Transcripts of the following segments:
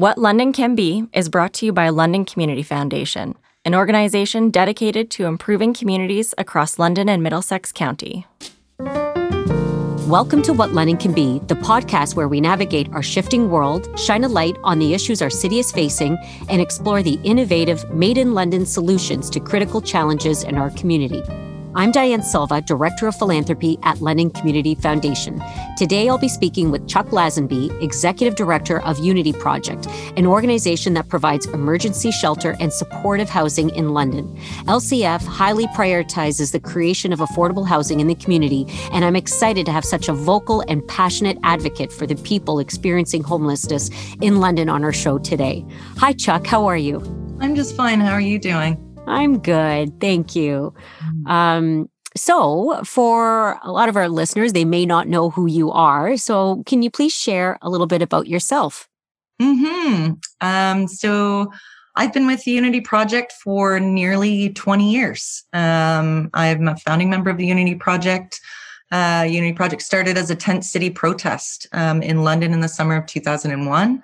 What London Can Be is brought to you by London Community Foundation, an organization dedicated to improving communities across London and Middlesex County. Welcome to What London Can Be, the podcast where we navigate our shifting world, shine a light on the issues our city is facing, and explore the innovative, made in London solutions to critical challenges in our community. I'm Diane Silva, Director of Philanthropy at London Community Foundation. Today, I'll be speaking with Chuck Lazenby, Executive Director of Unity Project, an organization that provides emergency shelter and supportive housing in London. LCF highly prioritizes the creation of affordable housing in the community, and I'm excited to have such a vocal and passionate advocate for the people experiencing homelessness in London on our show today. Hi, Chuck. How are you? I'm just fine. How are you doing? I'm good. Thank you. Mm. Um, so, for a lot of our listeners, they may not know who you are. So, can you please share a little bit about yourself? Hmm. Um, so, I've been with the Unity Project for nearly 20 years. Um, I'm a founding member of the Unity Project. Uh, Unity Project started as a tent city protest um, in London in the summer of 2001.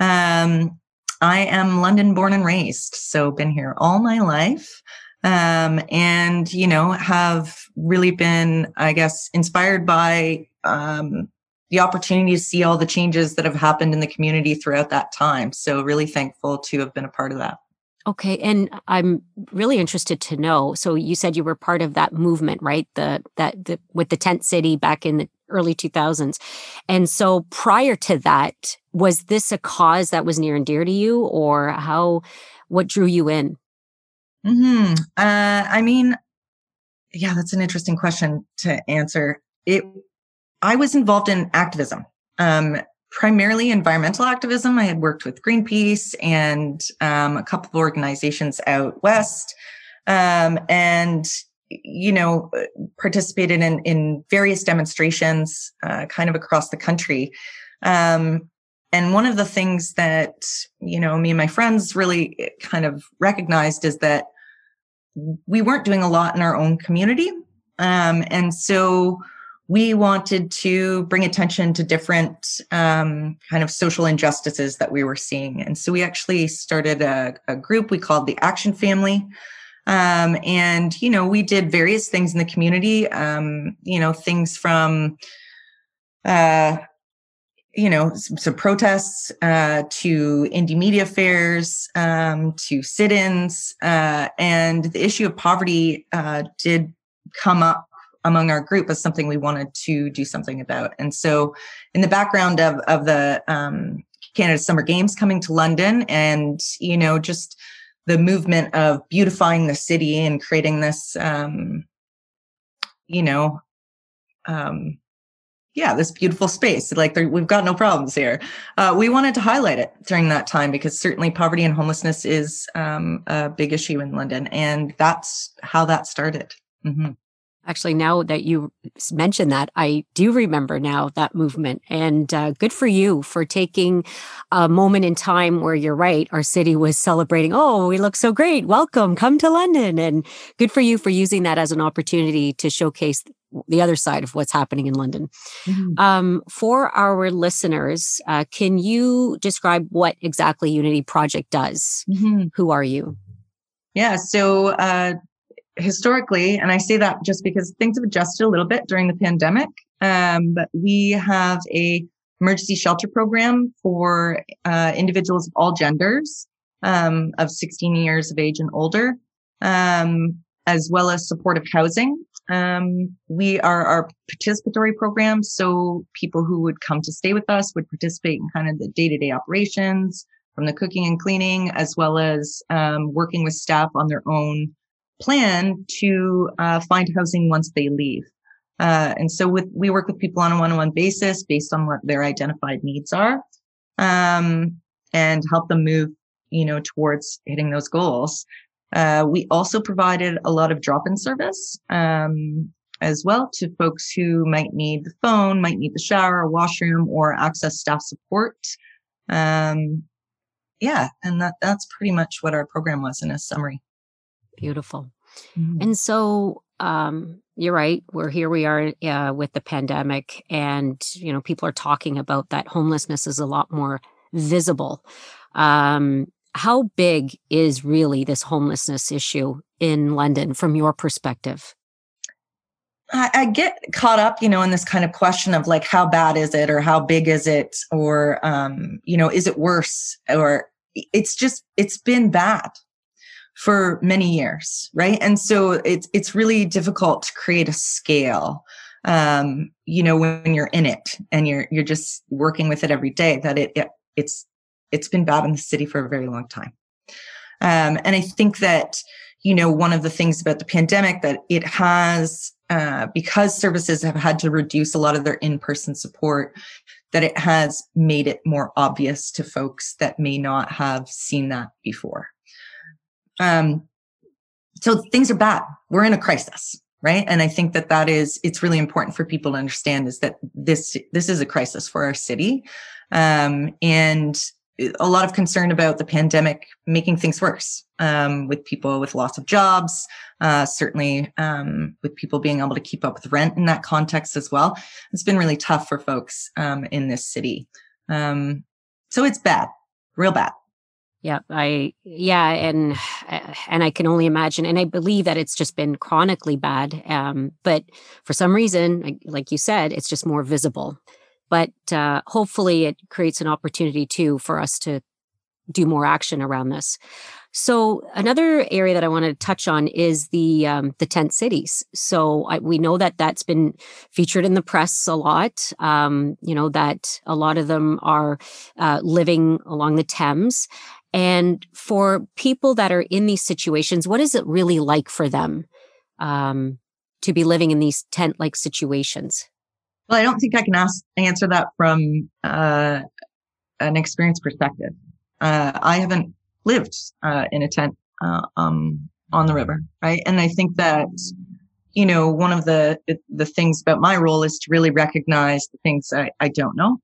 Um, I am London born and raised, so been here all my life. Um, and, you know, have really been, I guess, inspired by um, the opportunity to see all the changes that have happened in the community throughout that time. So, really thankful to have been a part of that. Okay, and I'm really interested to know. So you said you were part of that movement, right? The that the with the tent city back in the early 2000s. And so prior to that, was this a cause that was near and dear to you or how what drew you in? Hmm. Uh, I mean, yeah, that's an interesting question to answer. It. I was involved in activism. Um, primarily environmental activism. I had worked with Greenpeace and um, a couple of organizations out west, um, and you know, participated in in various demonstrations, uh, kind of across the country. Um, and one of the things that you know me and my friends really kind of recognized is that we weren't doing a lot in our own community, um, and so we wanted to bring attention to different um, kind of social injustices that we were seeing. And so we actually started a, a group we called the Action Family. Um, and, you know, we did various things in the community, um, you know, things from, uh, you know, some, some protests uh, to indie media fairs um, to sit ins. Uh, and the issue of poverty uh, did come up among our group as something we wanted to do something about. And so, in the background of of the um, Canada Summer Games coming to London, and you know, just the movement of beautifying the city and creating this, um, you know, um, yeah, this beautiful space. Like there, we've got no problems here. Uh, we wanted to highlight it during that time because certainly poverty and homelessness is um, a big issue in London, and that's how that started. Mm-hmm. Actually, now that you mentioned that, I do remember now that movement. And uh, good for you for taking a moment in time where you're right. Our city was celebrating, oh, we look so great. Welcome, come to London. And good for you for using that as an opportunity to showcase the other side of what's happening in London. Mm-hmm. Um, for our listeners, uh, can you describe what exactly Unity Project does? Mm-hmm. Who are you? Yeah, so uh, historically, and I say that just because things have adjusted a little bit during the pandemic, um, but we have a emergency shelter program for uh, individuals of all genders um, of 16 years of age and older, um, as well as supportive housing. Um, we are our participatory program, so people who would come to stay with us would participate in kind of the day-to-day operations, from the cooking and cleaning, as well as um, working with staff on their own plan to uh, find housing once they leave. Uh, and so with, we work with people on a one-on-one basis based on what their identified needs are, um, and help them move, you know, towards hitting those goals. Uh, we also provided a lot of drop-in service, um, as well to folks who might need the phone, might need the shower, washroom, or access staff support. Um, yeah, and that that's pretty much what our program was in a summary. Beautiful. Mm-hmm. And so um, you're right. We're here. We are uh, with the pandemic, and you know, people are talking about that homelessness is a lot more visible. Um, how big is really this homelessness issue in London from your perspective? I, I, get caught up, you know, in this kind of question of like, how bad is it, or how big is it, or um, you know, is it worse, or it's just it's been bad for many years, right? And so it's it's really difficult to create a scale, um, you know, when you're in it and you're you're just working with it every day. That it, it it's it's been bad in the city for a very long time, um, and I think that you know one of the things about the pandemic that it has uh, because services have had to reduce a lot of their in-person support that it has made it more obvious to folks that may not have seen that before um, so things are bad we're in a crisis right and i think that that is it's really important for people to understand is that this this is a crisis for our city um, and a lot of concern about the pandemic making things worse um, with people with loss of jobs, uh, certainly um, with people being able to keep up with rent in that context as well. It's been really tough for folks um, in this city. Um, so it's bad, real bad. Yeah, I yeah, and and I can only imagine, and I believe that it's just been chronically bad. Um, but for some reason, like you said, it's just more visible but uh, hopefully it creates an opportunity too for us to do more action around this. So another area that I want to touch on is the um, the tent cities. So I, we know that that's been featured in the press a lot. Um, you know that a lot of them are uh, living along the Thames, and for people that are in these situations, what is it really like for them um, to be living in these tent like situations? Well, I don't think I can ask, answer that from uh, an experience perspective. Uh, I haven't lived uh, in a tent uh, um, on the river, right? And I think that you know one of the the things about my role is to really recognize the things I, I don't know,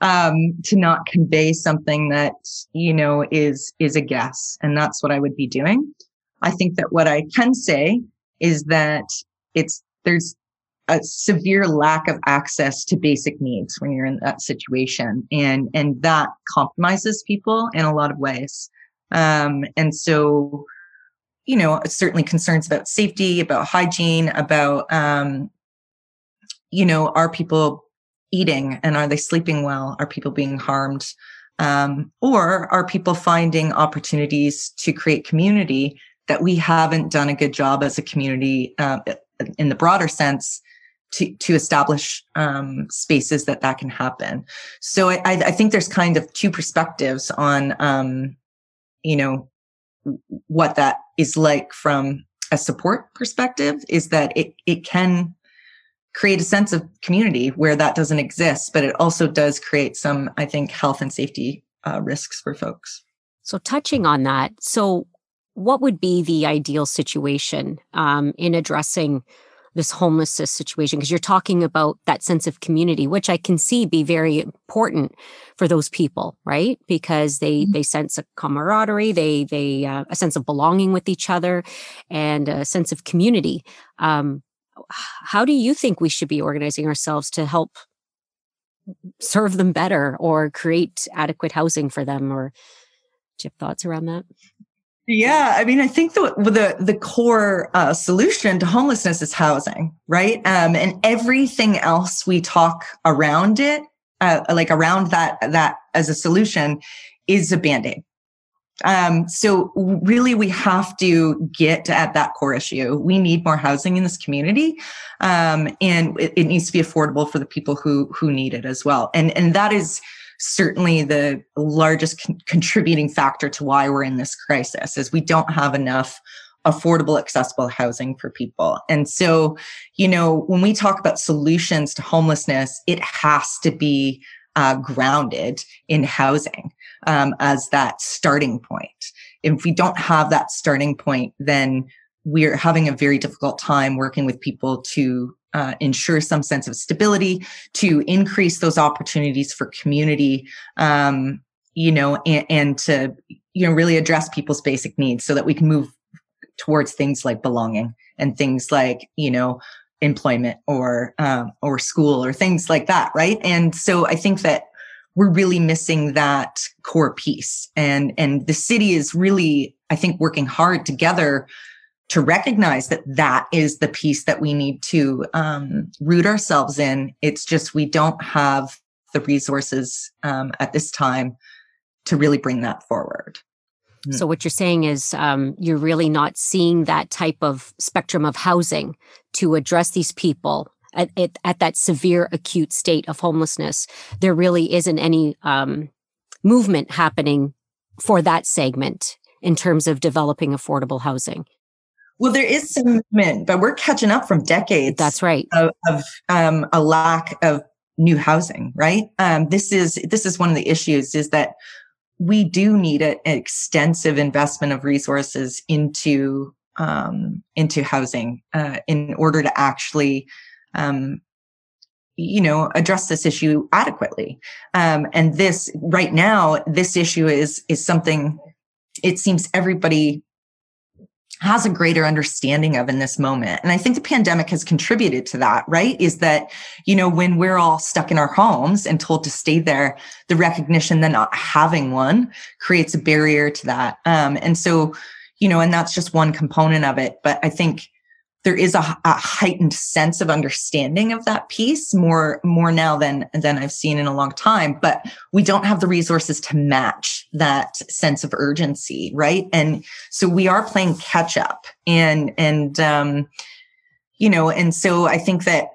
um, to not convey something that you know is is a guess, and that's what I would be doing. I think that what I can say is that it's there's a severe lack of access to basic needs when you're in that situation and and that compromises people in a lot of ways um, and so you know certainly concerns about safety about hygiene about um, you know are people eating and are they sleeping well are people being harmed um, or are people finding opportunities to create community that we haven't done a good job as a community uh, in the broader sense to to establish um, spaces that that can happen. So I, I think there's kind of two perspectives on um, you know what that is like from a support perspective. Is that it it can create a sense of community where that doesn't exist, but it also does create some I think health and safety uh, risks for folks. So touching on that, so what would be the ideal situation um, in addressing this homelessness situation because you're talking about that sense of community which i can see be very important for those people right because they mm-hmm. they sense a camaraderie they they uh, a sense of belonging with each other and a sense of community um, how do you think we should be organizing ourselves to help serve them better or create adequate housing for them or do you have thoughts around that yeah, I mean, I think the the the core uh, solution to homelessness is housing, right? Um, and everything else we talk around it, uh, like around that that as a solution, is a band aid. Um, so really, we have to get at that core issue. We need more housing in this community, um, and it, it needs to be affordable for the people who who need it as well. And and that is certainly the largest con- contributing factor to why we're in this crisis is we don't have enough affordable accessible housing for people and so you know when we talk about solutions to homelessness it has to be uh, grounded in housing um, as that starting point. If we don't have that starting point then we're having a very difficult time working with people to uh, ensure some sense of stability, to increase those opportunities for community, um, you know, and, and to you know really address people's basic needs so that we can move towards things like belonging and things like you know employment or um, or school or things like that, right? And so I think that we're really missing that core piece. And, and the city is really, I think, working hard together to recognize that that is the piece that we need to um, root ourselves in. It's just we don't have the resources um, at this time to really bring that forward. So, what you're saying is um, you're really not seeing that type of spectrum of housing to address these people at, at, at that severe acute state of homelessness. There really isn't any um, movement happening for that segment in terms of developing affordable housing. Well, there is some movement, but we're catching up from decades. That's right. Of, of um, a lack of new housing, right? Um, this is this is one of the issues is that we do need an extensive investment of resources into um, into housing uh, in order to actually um, you know address this issue adequately. Um, and this right now this issue is is something it seems everybody has a greater understanding of in this moment. And I think the pandemic has contributed to that, right? Is that, you know, when we're all stuck in our homes and told to stay there, the recognition that not having one creates a barrier to that. Um, and so, you know, and that's just one component of it. But I think there is a, a, heightened sense of understanding of that piece more more now than than I've seen in a long time but we don't have the resources to match that sense of urgency right? And so we are playing catch up and and um you know and so I think that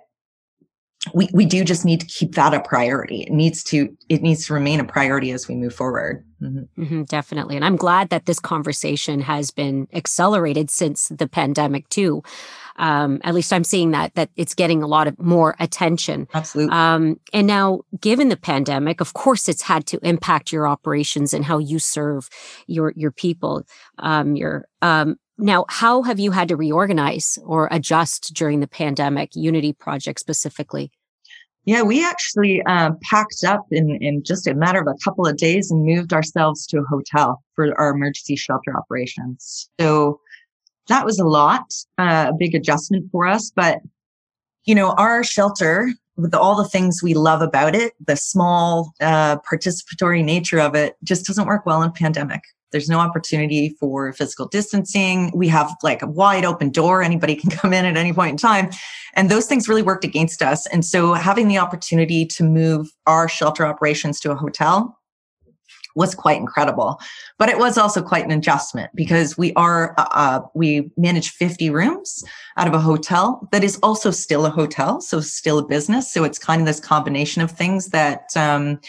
we we do just need to keep that a priority. It needs to it needs to remain a priority as we move forward. Mm-hmm. Mm-hmm, definitely, and I'm glad that this conversation has been accelerated since the pandemic too. Um, at least I'm seeing that that it's getting a lot of more attention. Absolutely. Um, and now, given the pandemic, of course, it's had to impact your operations and how you serve your your people. Um, your um, now, how have you had to reorganize or adjust during the pandemic, Unity Project specifically? Yeah, we actually uh, packed up in, in just a matter of a couple of days and moved ourselves to a hotel for our emergency shelter operations. So that was a lot, uh, a big adjustment for us. But, you know, our shelter, with all the things we love about it, the small uh, participatory nature of it just doesn't work well in pandemic. There's no opportunity for physical distancing. We have like a wide open door. Anybody can come in at any point in time. And those things really worked against us. And so having the opportunity to move our shelter operations to a hotel was quite incredible. But it was also quite an adjustment because we are, uh, uh we manage 50 rooms out of a hotel that is also still a hotel. So still a business. So it's kind of this combination of things that, um,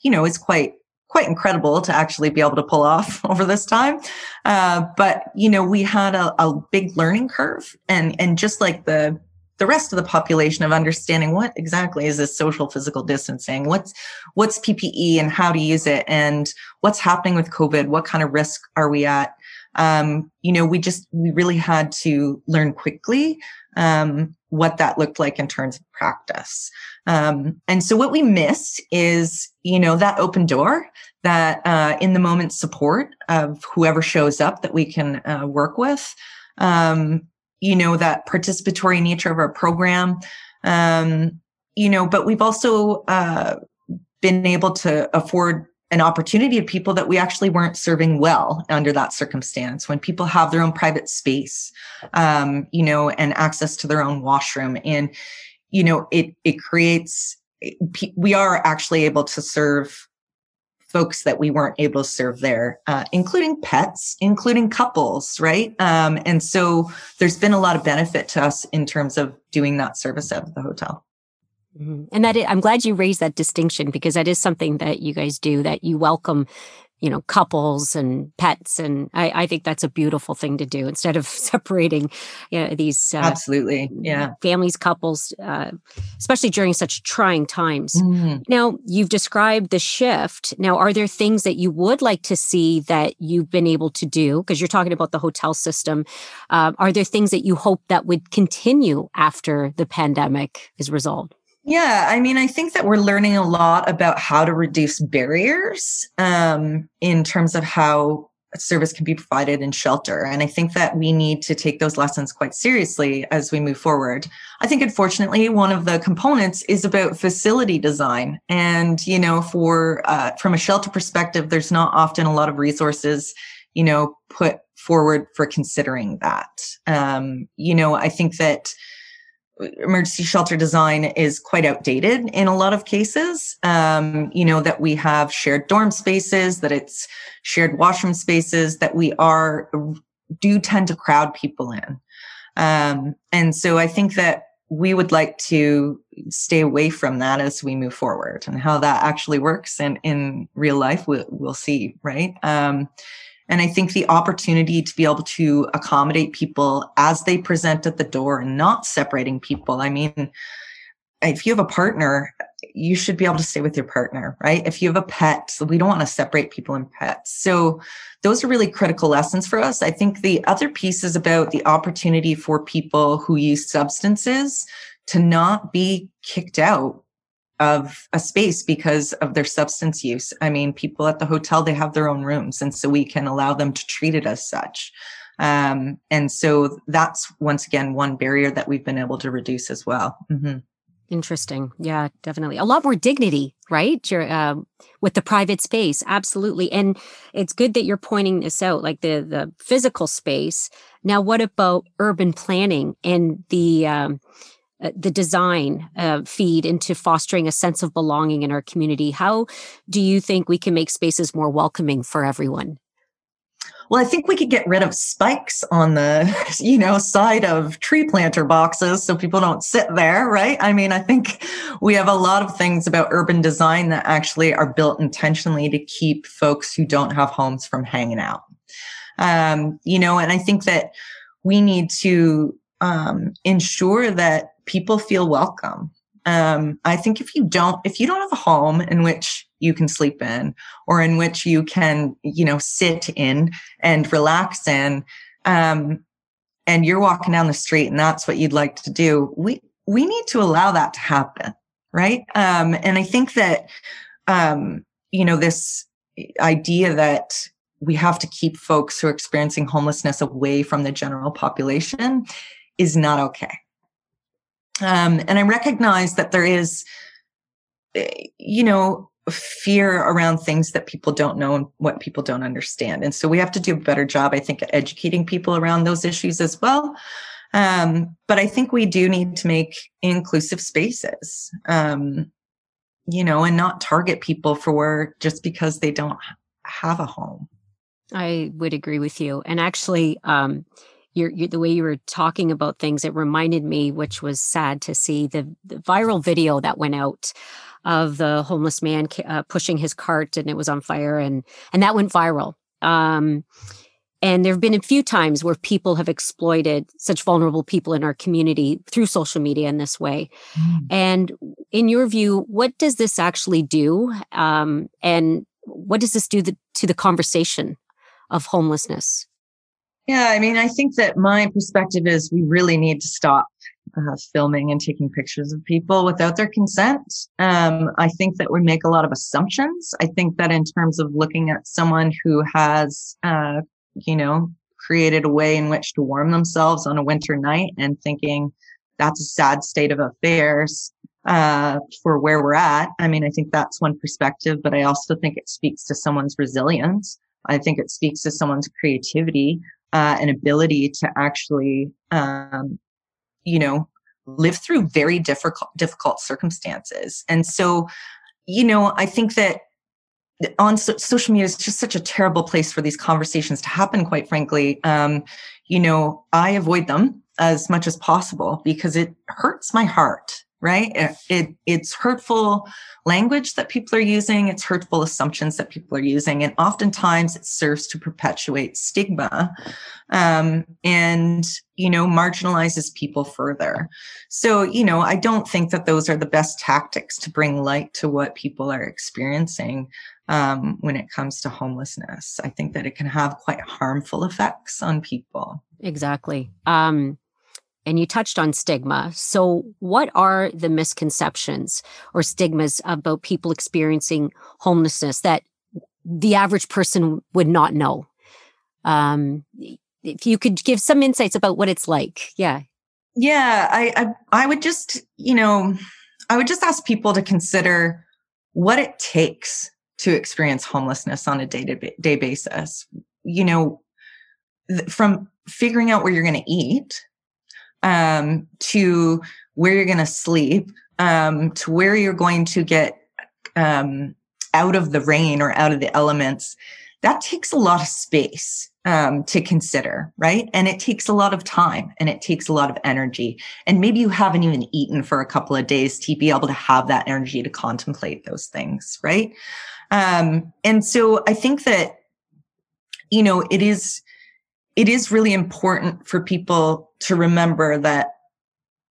you know, is quite quite incredible to actually be able to pull off over this time. Uh, but you know, we had a, a big learning curve, and and just like the the rest of the population of understanding what exactly is this social physical distancing? What's what's ppe and how to use it? And what's happening with covid? What kind of risk are we at? Um, you know we just we really had to learn quickly um, what that looked like in terms of practice. Um, and so what we miss is, you know, that open door, that uh, in the moment support of whoever shows up that we can uh, work with. Um, you know, that participatory nature of our program. Um, you know, but we've also uh, been able to afford an opportunity to people that we actually weren't serving well under that circumstance. When people have their own private space um, you know and access to their own washroom. And you know it it creates we are actually able to serve folks that we weren't able to serve there uh, including pets including couples right? Um, and so there's been a lot of benefit to us in terms of doing that service at the hotel Mm-hmm. And that is, I'm glad you raised that distinction because that is something that you guys do that you welcome, you know, couples and pets, and I, I think that's a beautiful thing to do instead of separating you know, these uh, absolutely, yeah, families, couples, uh, especially during such trying times. Mm-hmm. Now you've described the shift. Now, are there things that you would like to see that you've been able to do? Because you're talking about the hotel system. Uh, are there things that you hope that would continue after the pandemic is resolved? Yeah, I mean, I think that we're learning a lot about how to reduce barriers um, in terms of how service can be provided in shelter. And I think that we need to take those lessons quite seriously as we move forward. I think, unfortunately, one of the components is about facility design. And, you know, for, uh, from a shelter perspective, there's not often a lot of resources, you know, put forward for considering that. Um, you know, I think that, emergency shelter design is quite outdated in a lot of cases. Um, you know, that we have shared dorm spaces, that it's shared washroom spaces, that we are do tend to crowd people in. Um, and so I think that we would like to stay away from that as we move forward and how that actually works and in real life we'll, we'll see right um, and I think the opportunity to be able to accommodate people as they present at the door and not separating people. I mean, if you have a partner, you should be able to stay with your partner, right? If you have a pet, so we don't want to separate people and pets. So those are really critical lessons for us. I think the other piece is about the opportunity for people who use substances to not be kicked out of a space because of their substance use. I mean, people at the hotel, they have their own rooms. And so we can allow them to treat it as such. Um, and so that's once again one barrier that we've been able to reduce as well. Mm-hmm. Interesting. Yeah, definitely. A lot more dignity, right? You're, uh, with the private space. Absolutely. And it's good that you're pointing this out, like the, the physical space. Now, what about urban planning and the, um, uh, the design uh, feed into fostering a sense of belonging in our community? How do you think we can make spaces more welcoming for everyone? Well, I think we could get rid of spikes on the, you know, side of tree planter boxes so people don't sit there, right? I mean, I think we have a lot of things about urban design that actually are built intentionally to keep folks who don't have homes from hanging out. Um, you know, and I think that we need to um, ensure that people feel welcome. Um, I think if you don't, if you don't have a home in which you can sleep in or in which you can, you know, sit in and relax in, um, and you're walking down the street and that's what you'd like to do, we, we need to allow that to happen. Right. Um, and I think that, um, you know, this idea that we have to keep folks who are experiencing homelessness away from the general population is not okay. Um, and I recognize that there is, eh, you know, fear around things that people don't know and what people don't understand. And so we have to do a better job, I think, at educating people around those issues as well. Um, but I think we do need to make inclusive spaces, um, you know, and not target people for just because they don't have a home. I would agree with you. And actually, um, you're, you're, the way you were talking about things, it reminded me, which was sad to see, the, the viral video that went out of the homeless man uh, pushing his cart and it was on fire, and and that went viral. Um, and there have been a few times where people have exploited such vulnerable people in our community through social media in this way. Mm. And in your view, what does this actually do? Um, and what does this do the, to the conversation of homelessness? Yeah, I mean, I think that my perspective is we really need to stop uh, filming and taking pictures of people without their consent. Um, I think that we make a lot of assumptions. I think that in terms of looking at someone who has, uh, you know, created a way in which to warm themselves on a winter night and thinking that's a sad state of affairs uh, for where we're at. I mean, I think that's one perspective, but I also think it speaks to someone's resilience. I think it speaks to someone's creativity uh, an ability to actually, um, you know, live through very difficult difficult circumstances. And so, you know, I think that on so- social media is just such a terrible place for these conversations to happen. Quite frankly, um, you know, I avoid them as much as possible because it hurts my heart right? It, it, it's hurtful language that people are using it's hurtful assumptions that people are using and oftentimes it serves to perpetuate stigma um, and you know marginalizes people further. So you know i don't think that those are the best tactics to bring light to what people are experiencing um, when it comes to homelessness. I think that it can have quite harmful effects on people. Exactly. Um, and you touched on stigma. So, what are the misconceptions or stigmas about people experiencing homelessness that the average person would not know? Um, if you could give some insights about what it's like. Yeah. Yeah. I, I, I would just, you know, I would just ask people to consider what it takes to experience homelessness on a day to day basis. You know, from figuring out where you're going to eat um, to where you're going to sleep um, to where you're going to get um, out of the rain or out of the elements, that takes a lot of space um, to consider, right? And it takes a lot of time and it takes a lot of energy. And maybe you haven't even eaten for a couple of days to be able to have that energy to contemplate those things, right? Um, and so I think that, you know, it is, it is really important for people to remember that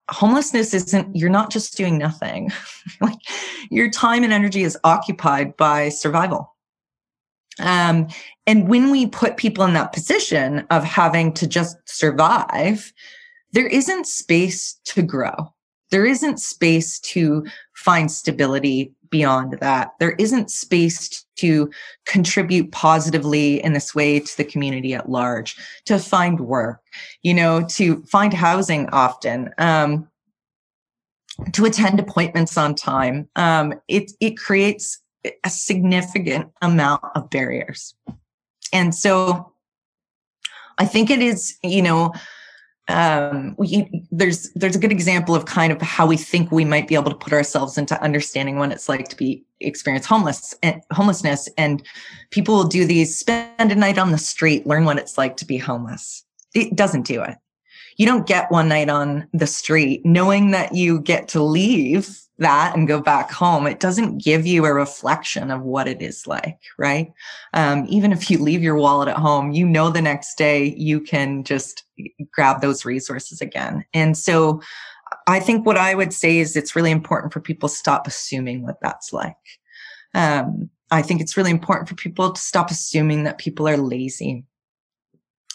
homelessness isn't you're not just doing nothing. Like your time and energy is occupied by survival. Um, and when we put people in that position of having to just survive there isn't space to grow there isn't space to find stability beyond that. There isn't space to contribute positively in this way to the community at large, to find work, you know, to find housing often. Um, to attend appointments on time. Um, it it creates a significant amount of barriers, and so I think it is, you know, um, we, there's there's a good example of kind of how we think we might be able to put ourselves into understanding what it's like to be experience homeless and homelessness. And people will do these spend a night on the street learn what it's like to be homeless. It doesn't do it you don't get one night on the street knowing that you get to leave that and go back home, it doesn't give you a reflection of what it is like, right? Um, even if you leave your wallet at home, you know the next day you can just grab those resources again. And so I think what I would say is it's really important for people to stop assuming what that's like. Um, I think it's really important for people to stop assuming that people are lazy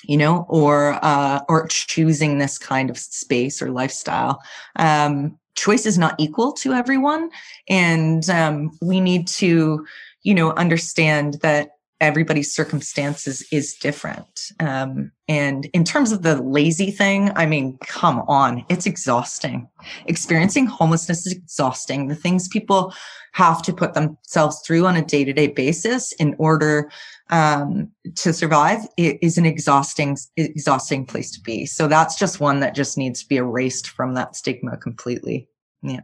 you know or uh or choosing this kind of space or lifestyle. Um choice is not equal to everyone and um, we need to you know understand that everybody's circumstances is different. Um, and in terms of the lazy thing i mean come on it's exhausting. Experiencing homelessness is exhausting. The things people have to put themselves through on a day-to-day basis in order um, to survive it is an exhausting exhausting place to be. So that's just one that just needs to be erased from that stigma completely. Yeah.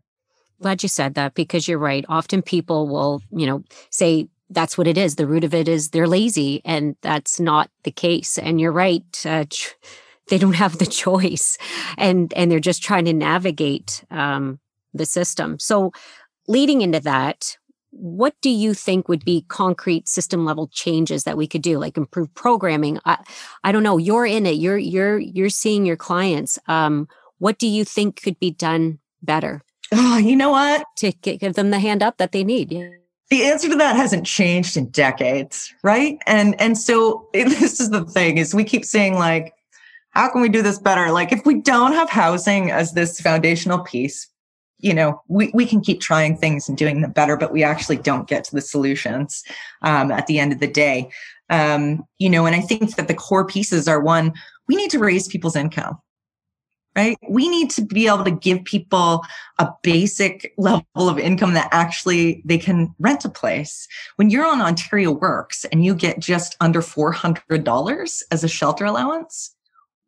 Glad you said that because you're right. Often people will you know say that's what it is. The root of it is they're lazy and that's not the case. And you're right uh, they don't have the choice and and they're just trying to navigate um, the system. So leading into that what do you think would be concrete system level changes that we could do like improve programming? I, I don't know. You're in it. You're you're you're seeing your clients. Um, what do you think could be done better? Oh you know what? To give them the hand up that they need. Yeah. the answer to that hasn't changed in decades right? And and so this is the thing is we keep saying like how can we do this better? Like if we don't have housing as this foundational piece you know we, we can keep trying things and doing them better but we actually don't get to the solutions um, at the end of the day. Um, you know and i think that the core pieces are one we need to raise people's income right? We need to be able to give people a basic level of income that actually they can rent a place. When you're on ontario works and you get just under $400 as a shelter allowance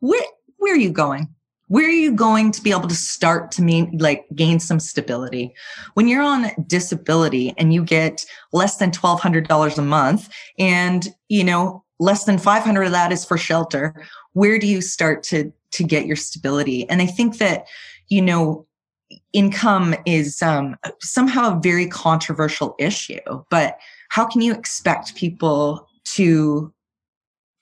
where, where are you going where are you going to be able to start to mean like gain some stability? When you're on disability and you get less than $1200 a month and you know less than 500 of that is for shelter where do you start to to get your stability? And i think that you know income is um, somehow a very controversial issue but how can you expect people to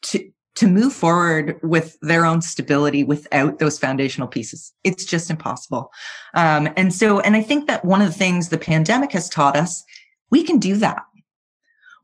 to to move forward with their own stability without those foundational pieces. It's just impossible. Um, and so, and I think that one of the things the pandemic has taught us, we can do that.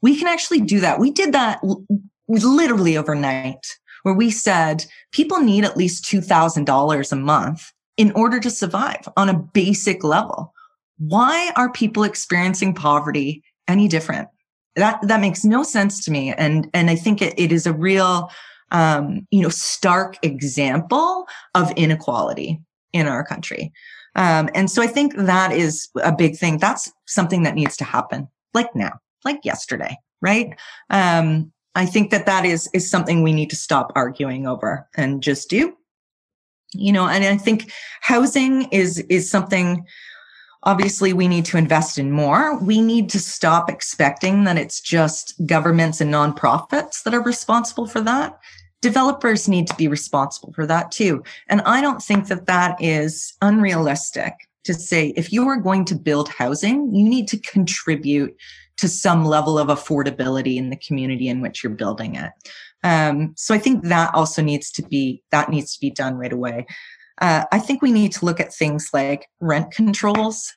We can actually do that. We did that l- literally overnight, where we said people need at least $2,000 a month in order to survive on a basic level. Why are people experiencing poverty any different? That that makes no sense to me and and i think it, it is a real um, you know, stark example of inequality in our country. Um, and so I think that is a big thing. That's something that needs to happen like now, like yesterday, right? Um, I think that that is, is something we need to stop arguing over and just do. You know, and I think housing is, is something obviously we need to invest in more. We need to stop expecting that it's just governments and nonprofits that are responsible for that developers need to be responsible for that too. And I don't think that that is unrealistic to say if you are going to build housing, you need to contribute to some level of affordability in the community in which you're building it. Um, so I think that also needs to be that needs to be done right away. Uh, I think we need to look at things like rent controls.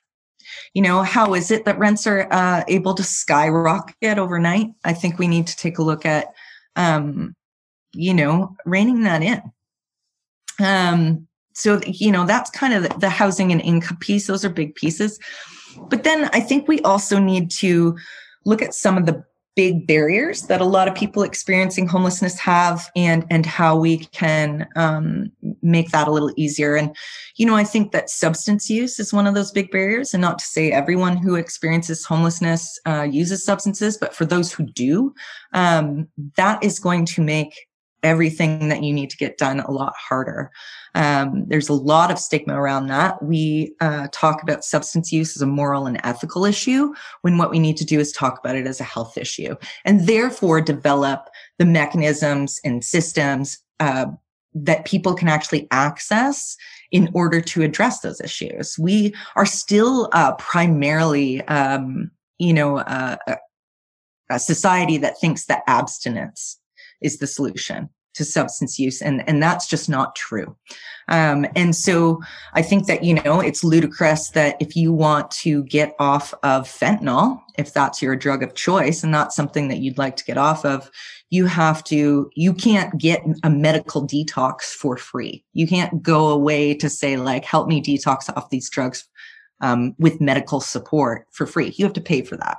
You know, how is it that rents are uh, able to skyrocket overnight? I think we need to take a look at um, you know, reining that in. Um, so, you know, that's kind of the, the housing and income piece. Those are big pieces. But then I think we also need to look at some of the big barriers that a lot of people experiencing homelessness have and and how we can um, make that a little easier. And you know i think that substance use is one of those big barriers. And not to say everyone who experiences homelessness uh, uses substances but for those who do um, that is going to make everything that you need to get done a lot harder. Um, there's a lot of stigma around that. We uh, talk about substance use as a moral and ethical issue when what we need to do is talk about it as a health issue and therefore develop the mechanisms and systems uh, that people can actually access in order to address those issues. We are still uh, primarily, um, you know, uh, a society that thinks that abstinence is the solution to substance use and and that's just not true. Um, and so i think that you know it's ludicrous that if you want to get off of fentanyl if that's your drug of choice and that's something that you'd like to get off of you have to you can't get a medical detox for free. You can't go away to say like help me detox off these drugs um, with medical support for free. You have to pay for that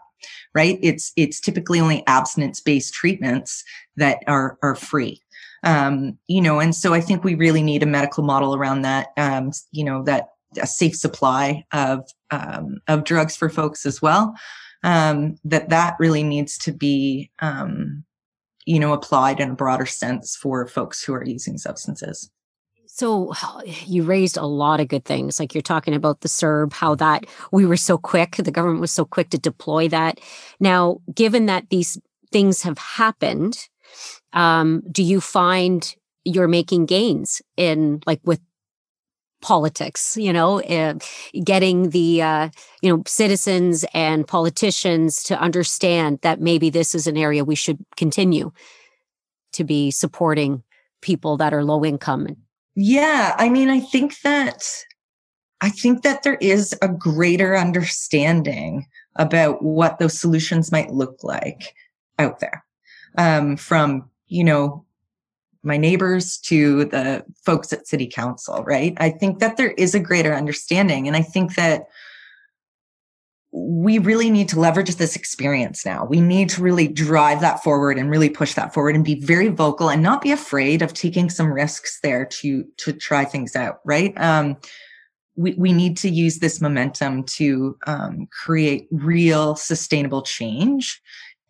right? It's it's typically only abstinence based treatments that are are free. Um, you know and so i think we really need a medical model around that um, you know that a safe supply of um, of drugs for folks as well. Um, that that really needs to be um, you know applied in a broader sense for folks who are using substances so you raised a lot of good things. Like you're talking about the CERB, how that we were so quick, the government was so quick to deploy that. Now, given that these things have happened, um, do you find you're making gains in like with politics you know uh, getting the uh, you know citizens and politicians to understand that maybe this is an area we should continue to be supporting people that are low income yeah i mean i think that i think that there is a greater understanding about what those solutions might look like out there um, from you know, my neighbors to the folks at city council, right? I think that there is a greater understanding. And I think that we really need to leverage this experience now. We need to really drive that forward and really push that forward and be very vocal and not be afraid of taking some risks there to to try things out, right? Um, we, we need to use this momentum to um, create real sustainable change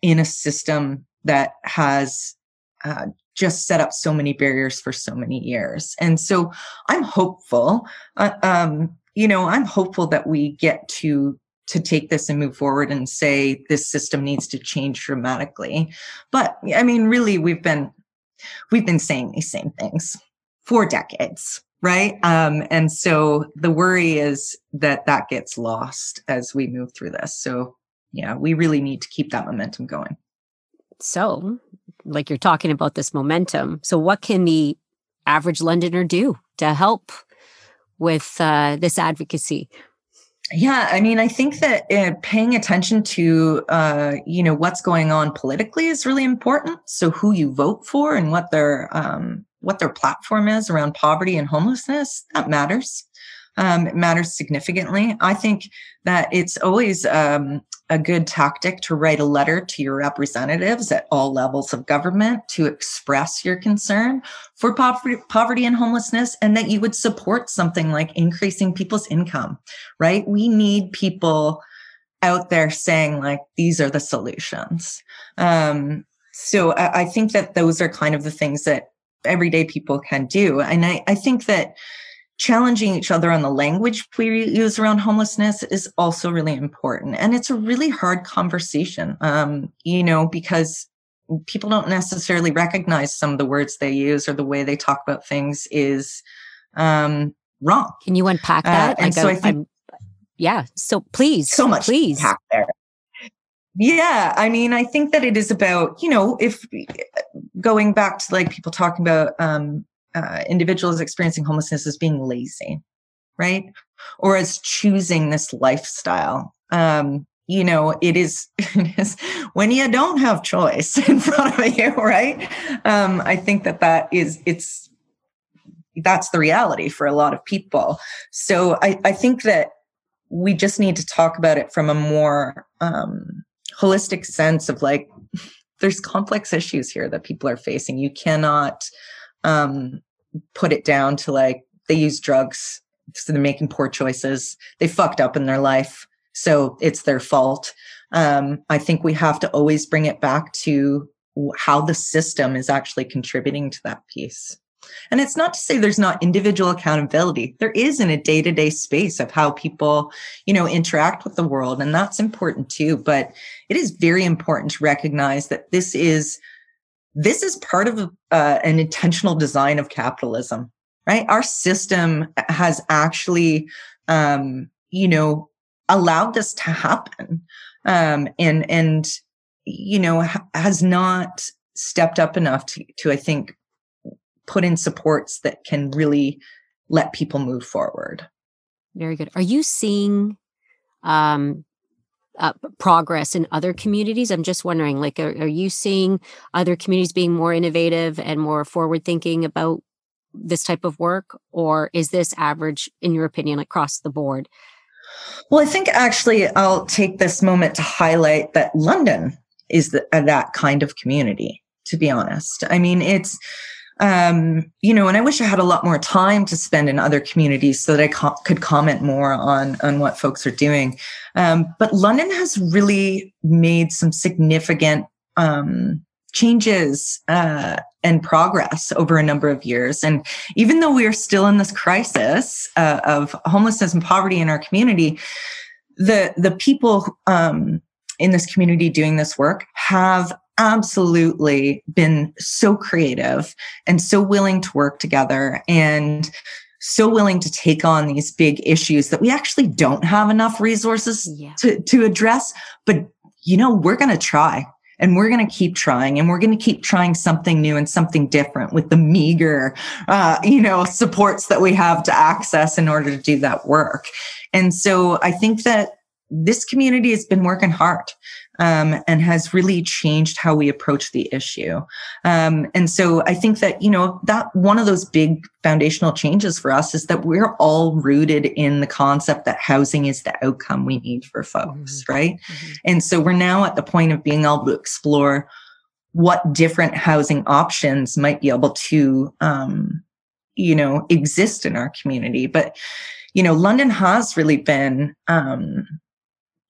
in a system that has uh, just set up so many barriers for so many years. And so I'm hopeful, uh, um, you know, I'm hopeful that we get to to take this and move forward and say this system needs to change dramatically. But I mean, really, we've been we've been saying these same things for decades, right? Um, and so the worry is that that gets lost as we move through this. So yeah, we really need to keep that momentum going. So like you're talking about this momentum. So, what can the average Londoner do to help with uh, this advocacy? Yeah, I mean, I think that uh, paying attention to, uh, you know, what's going on politically is really important. So, who you vote for and what their um, what their platform is around poverty and homelessness that matters. Um, it matters significantly. I think that it's always um, a good tactic to write a letter to your representatives at all levels of government to express your concern for poverty, poverty and homelessness and that you would support something like increasing people's income, right? We need people out there saying like, these are the solutions. Um, so I, I think that those are kind of the things that everyday people can do. And I, I think that challenging each other on the language we use around homelessness is also really important. And it's a really hard conversation, um, you know, because people don't necessarily recognize some of the words they use or the way they talk about things is um, wrong. Can you unpack uh, that? Uh, and like so a, I think, I'm, yeah. So please, so much please. there. Yeah, I mean, I think that it is about you know if going back to like people talking about um, uh, individuals experiencing homelessness as being lazy, right? Or as choosing this lifestyle. Um, you know, it is, it is when you don't have choice in front of you, right? Um, I think that that is, it's, that's the reality for a lot of people. So I, I think that we just need to talk about it from a more um, holistic sense of like, there's complex issues here that people are facing. You cannot um, put it down to like they use drugs, so they're making poor choices. They fucked up in their life, so it's their fault. Um, I think we have to always bring it back to how the system is actually contributing to that piece. And it's not to say there's not individual accountability. There is in a day-to-day space of how people, you know, interact with the world. And that's important too. But it is very important to recognize that this is this is part of uh, an intentional design of capitalism right? Our system has actually um, you know allowed this to happen um, and and you know ha- has not stepped up enough to to i think put in supports that can really let people move forward. Very good. Are you seeing um uh, progress in other communities. I'm just wondering, like, are, are, you seeing other communities being more innovative and more forward thinking about this type of work, or is this average, in your opinion, across the board? Well, I think actually I'll take this moment to highlight that London is the, uh, that kind of community. To be honest, I mean it's um, you know, and I wish I had a lot more time to spend in other communities so that I co- could comment more on on what folks are doing. Um, but London has really made some significant um, changes uh, and progress over a number of years. And even though we are still in this crisis uh, of homelessness and poverty in our community, the the people um, in this community doing this work have absolutely been so creative and so willing to work together and so willing to take on these big issues that we actually don't have enough resources yeah. to, to address. But, you know, we're going to try and we're going to keep trying and we're going to keep trying something new and something different with the meager, uh, you know, supports that we have to access in order to do that work. And so I think that this community has been working hard um, and has really changed how we approach the issue. Um, and so I think that, you know, that one of those big foundational changes for us is that we're all rooted in the concept that housing is the outcome we need for folks, mm-hmm. right? Mm-hmm. And so we're now at the point of being able to explore what different housing options might be able to, um, you know, exist in our community. But, you know, London has really been, um,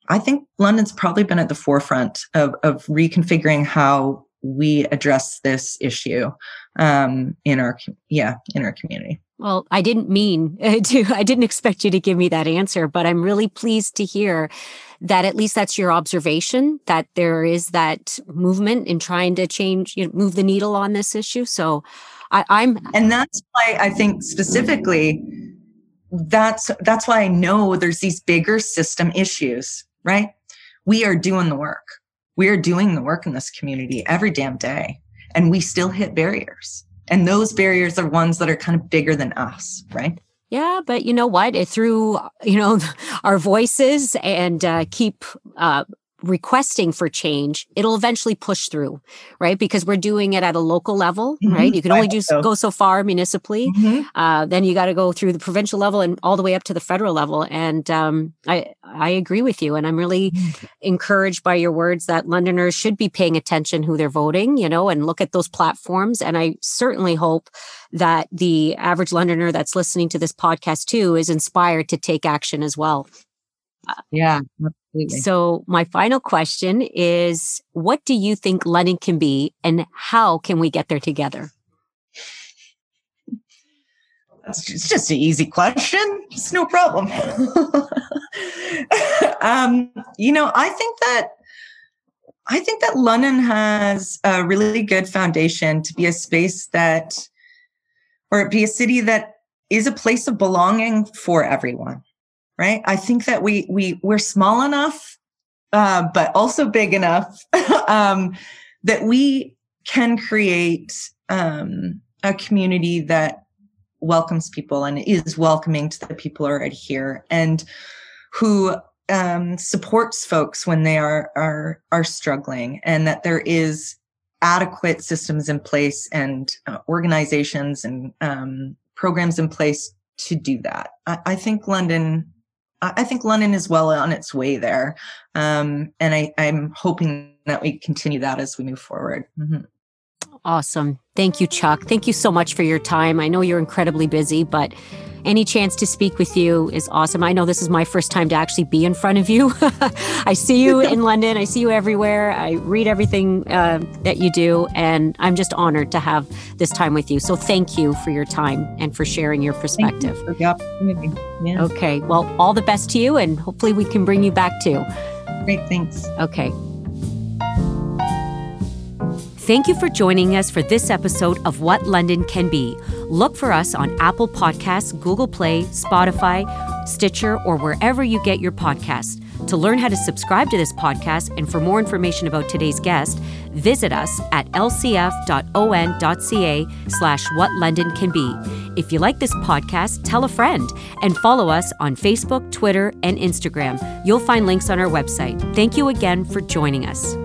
I think London's probably been at the forefront of, of reconfiguring how we address this issue um, in our yeah in our community. Well, I didn't mean to. I didn't expect you to give me that answer, but I'm really pleased to hear that at least that's your observation that there is that movement in trying to change, you know, move the needle on this issue. So, I, I'm and that's why I think specifically that's that's why I know there's these bigger system issues right? We are doing the work. We are doing the work in this community every damn day. And we still hit barriers. And those barriers are ones that are kind of bigger than us, right? Yeah, but you know what? It, Through you know our voices and uh, keep uh, requesting for change, it'll eventually push through, right? Because we're doing it at a local level, Mhm. right? You can only do so. go so far municipally. Mhm. Uh, then you got to go through the provincial level and all the way up to the federal level. And um, I I agree with you, and I'm really encouraged by your words that Londoners should be paying attention who they're voting, you know, and look at those platforms. And I certainly hope that the average Londoner that's listening to this podcast too is inspired to take action as well. Yeah, absolutely. So, my final question is what do you think London can be, and how can we get there together? It's just, just an easy question. It's no problem. um, you know, I think that I think that London has a really good foundation to be a space that, or be a city that is a place of belonging for everyone. Right. I think that we we we're small enough, uh, but also big enough um, that we can create um, a community that welcomes people and is welcoming to the people already here and who um, supports folks when they are are are struggling and that there is adequate systems in place and uh, organizations and um, programs in place to do that I, I think london I think London is well on its way there, um, and I, I'm hoping that we continue that as we move forward. Mhm. Awesome. Thank you, Chuck. Thank you so much for your time. I know you're incredibly busy, but any chance to speak with you is awesome. I know this is my first time to actually be in front of you. I see you in London, I see you everywhere. I read everything uh, that you do, and I'm just honored to have this time with you. So thank you for your time and for sharing your perspective. for the opportunity. Yeah, Okay. Well, all the best to you, and hopefully we can bring you back too. great. Thanks. Okay. Thank you for joining us for this episode of What London Can Be. Look for us on Apple Podcasts, Google Play, Spotify, Stitcher, or wherever you get your podcasts. To learn how to subscribe to this podcast and for more information about today's guest, visit us at lcf.on.ca slash what London can be. If you like this podcast, tell a friend and follow us on Facebook, Twitter, and Instagram. You'll find links on our website. Thank you again for joining us.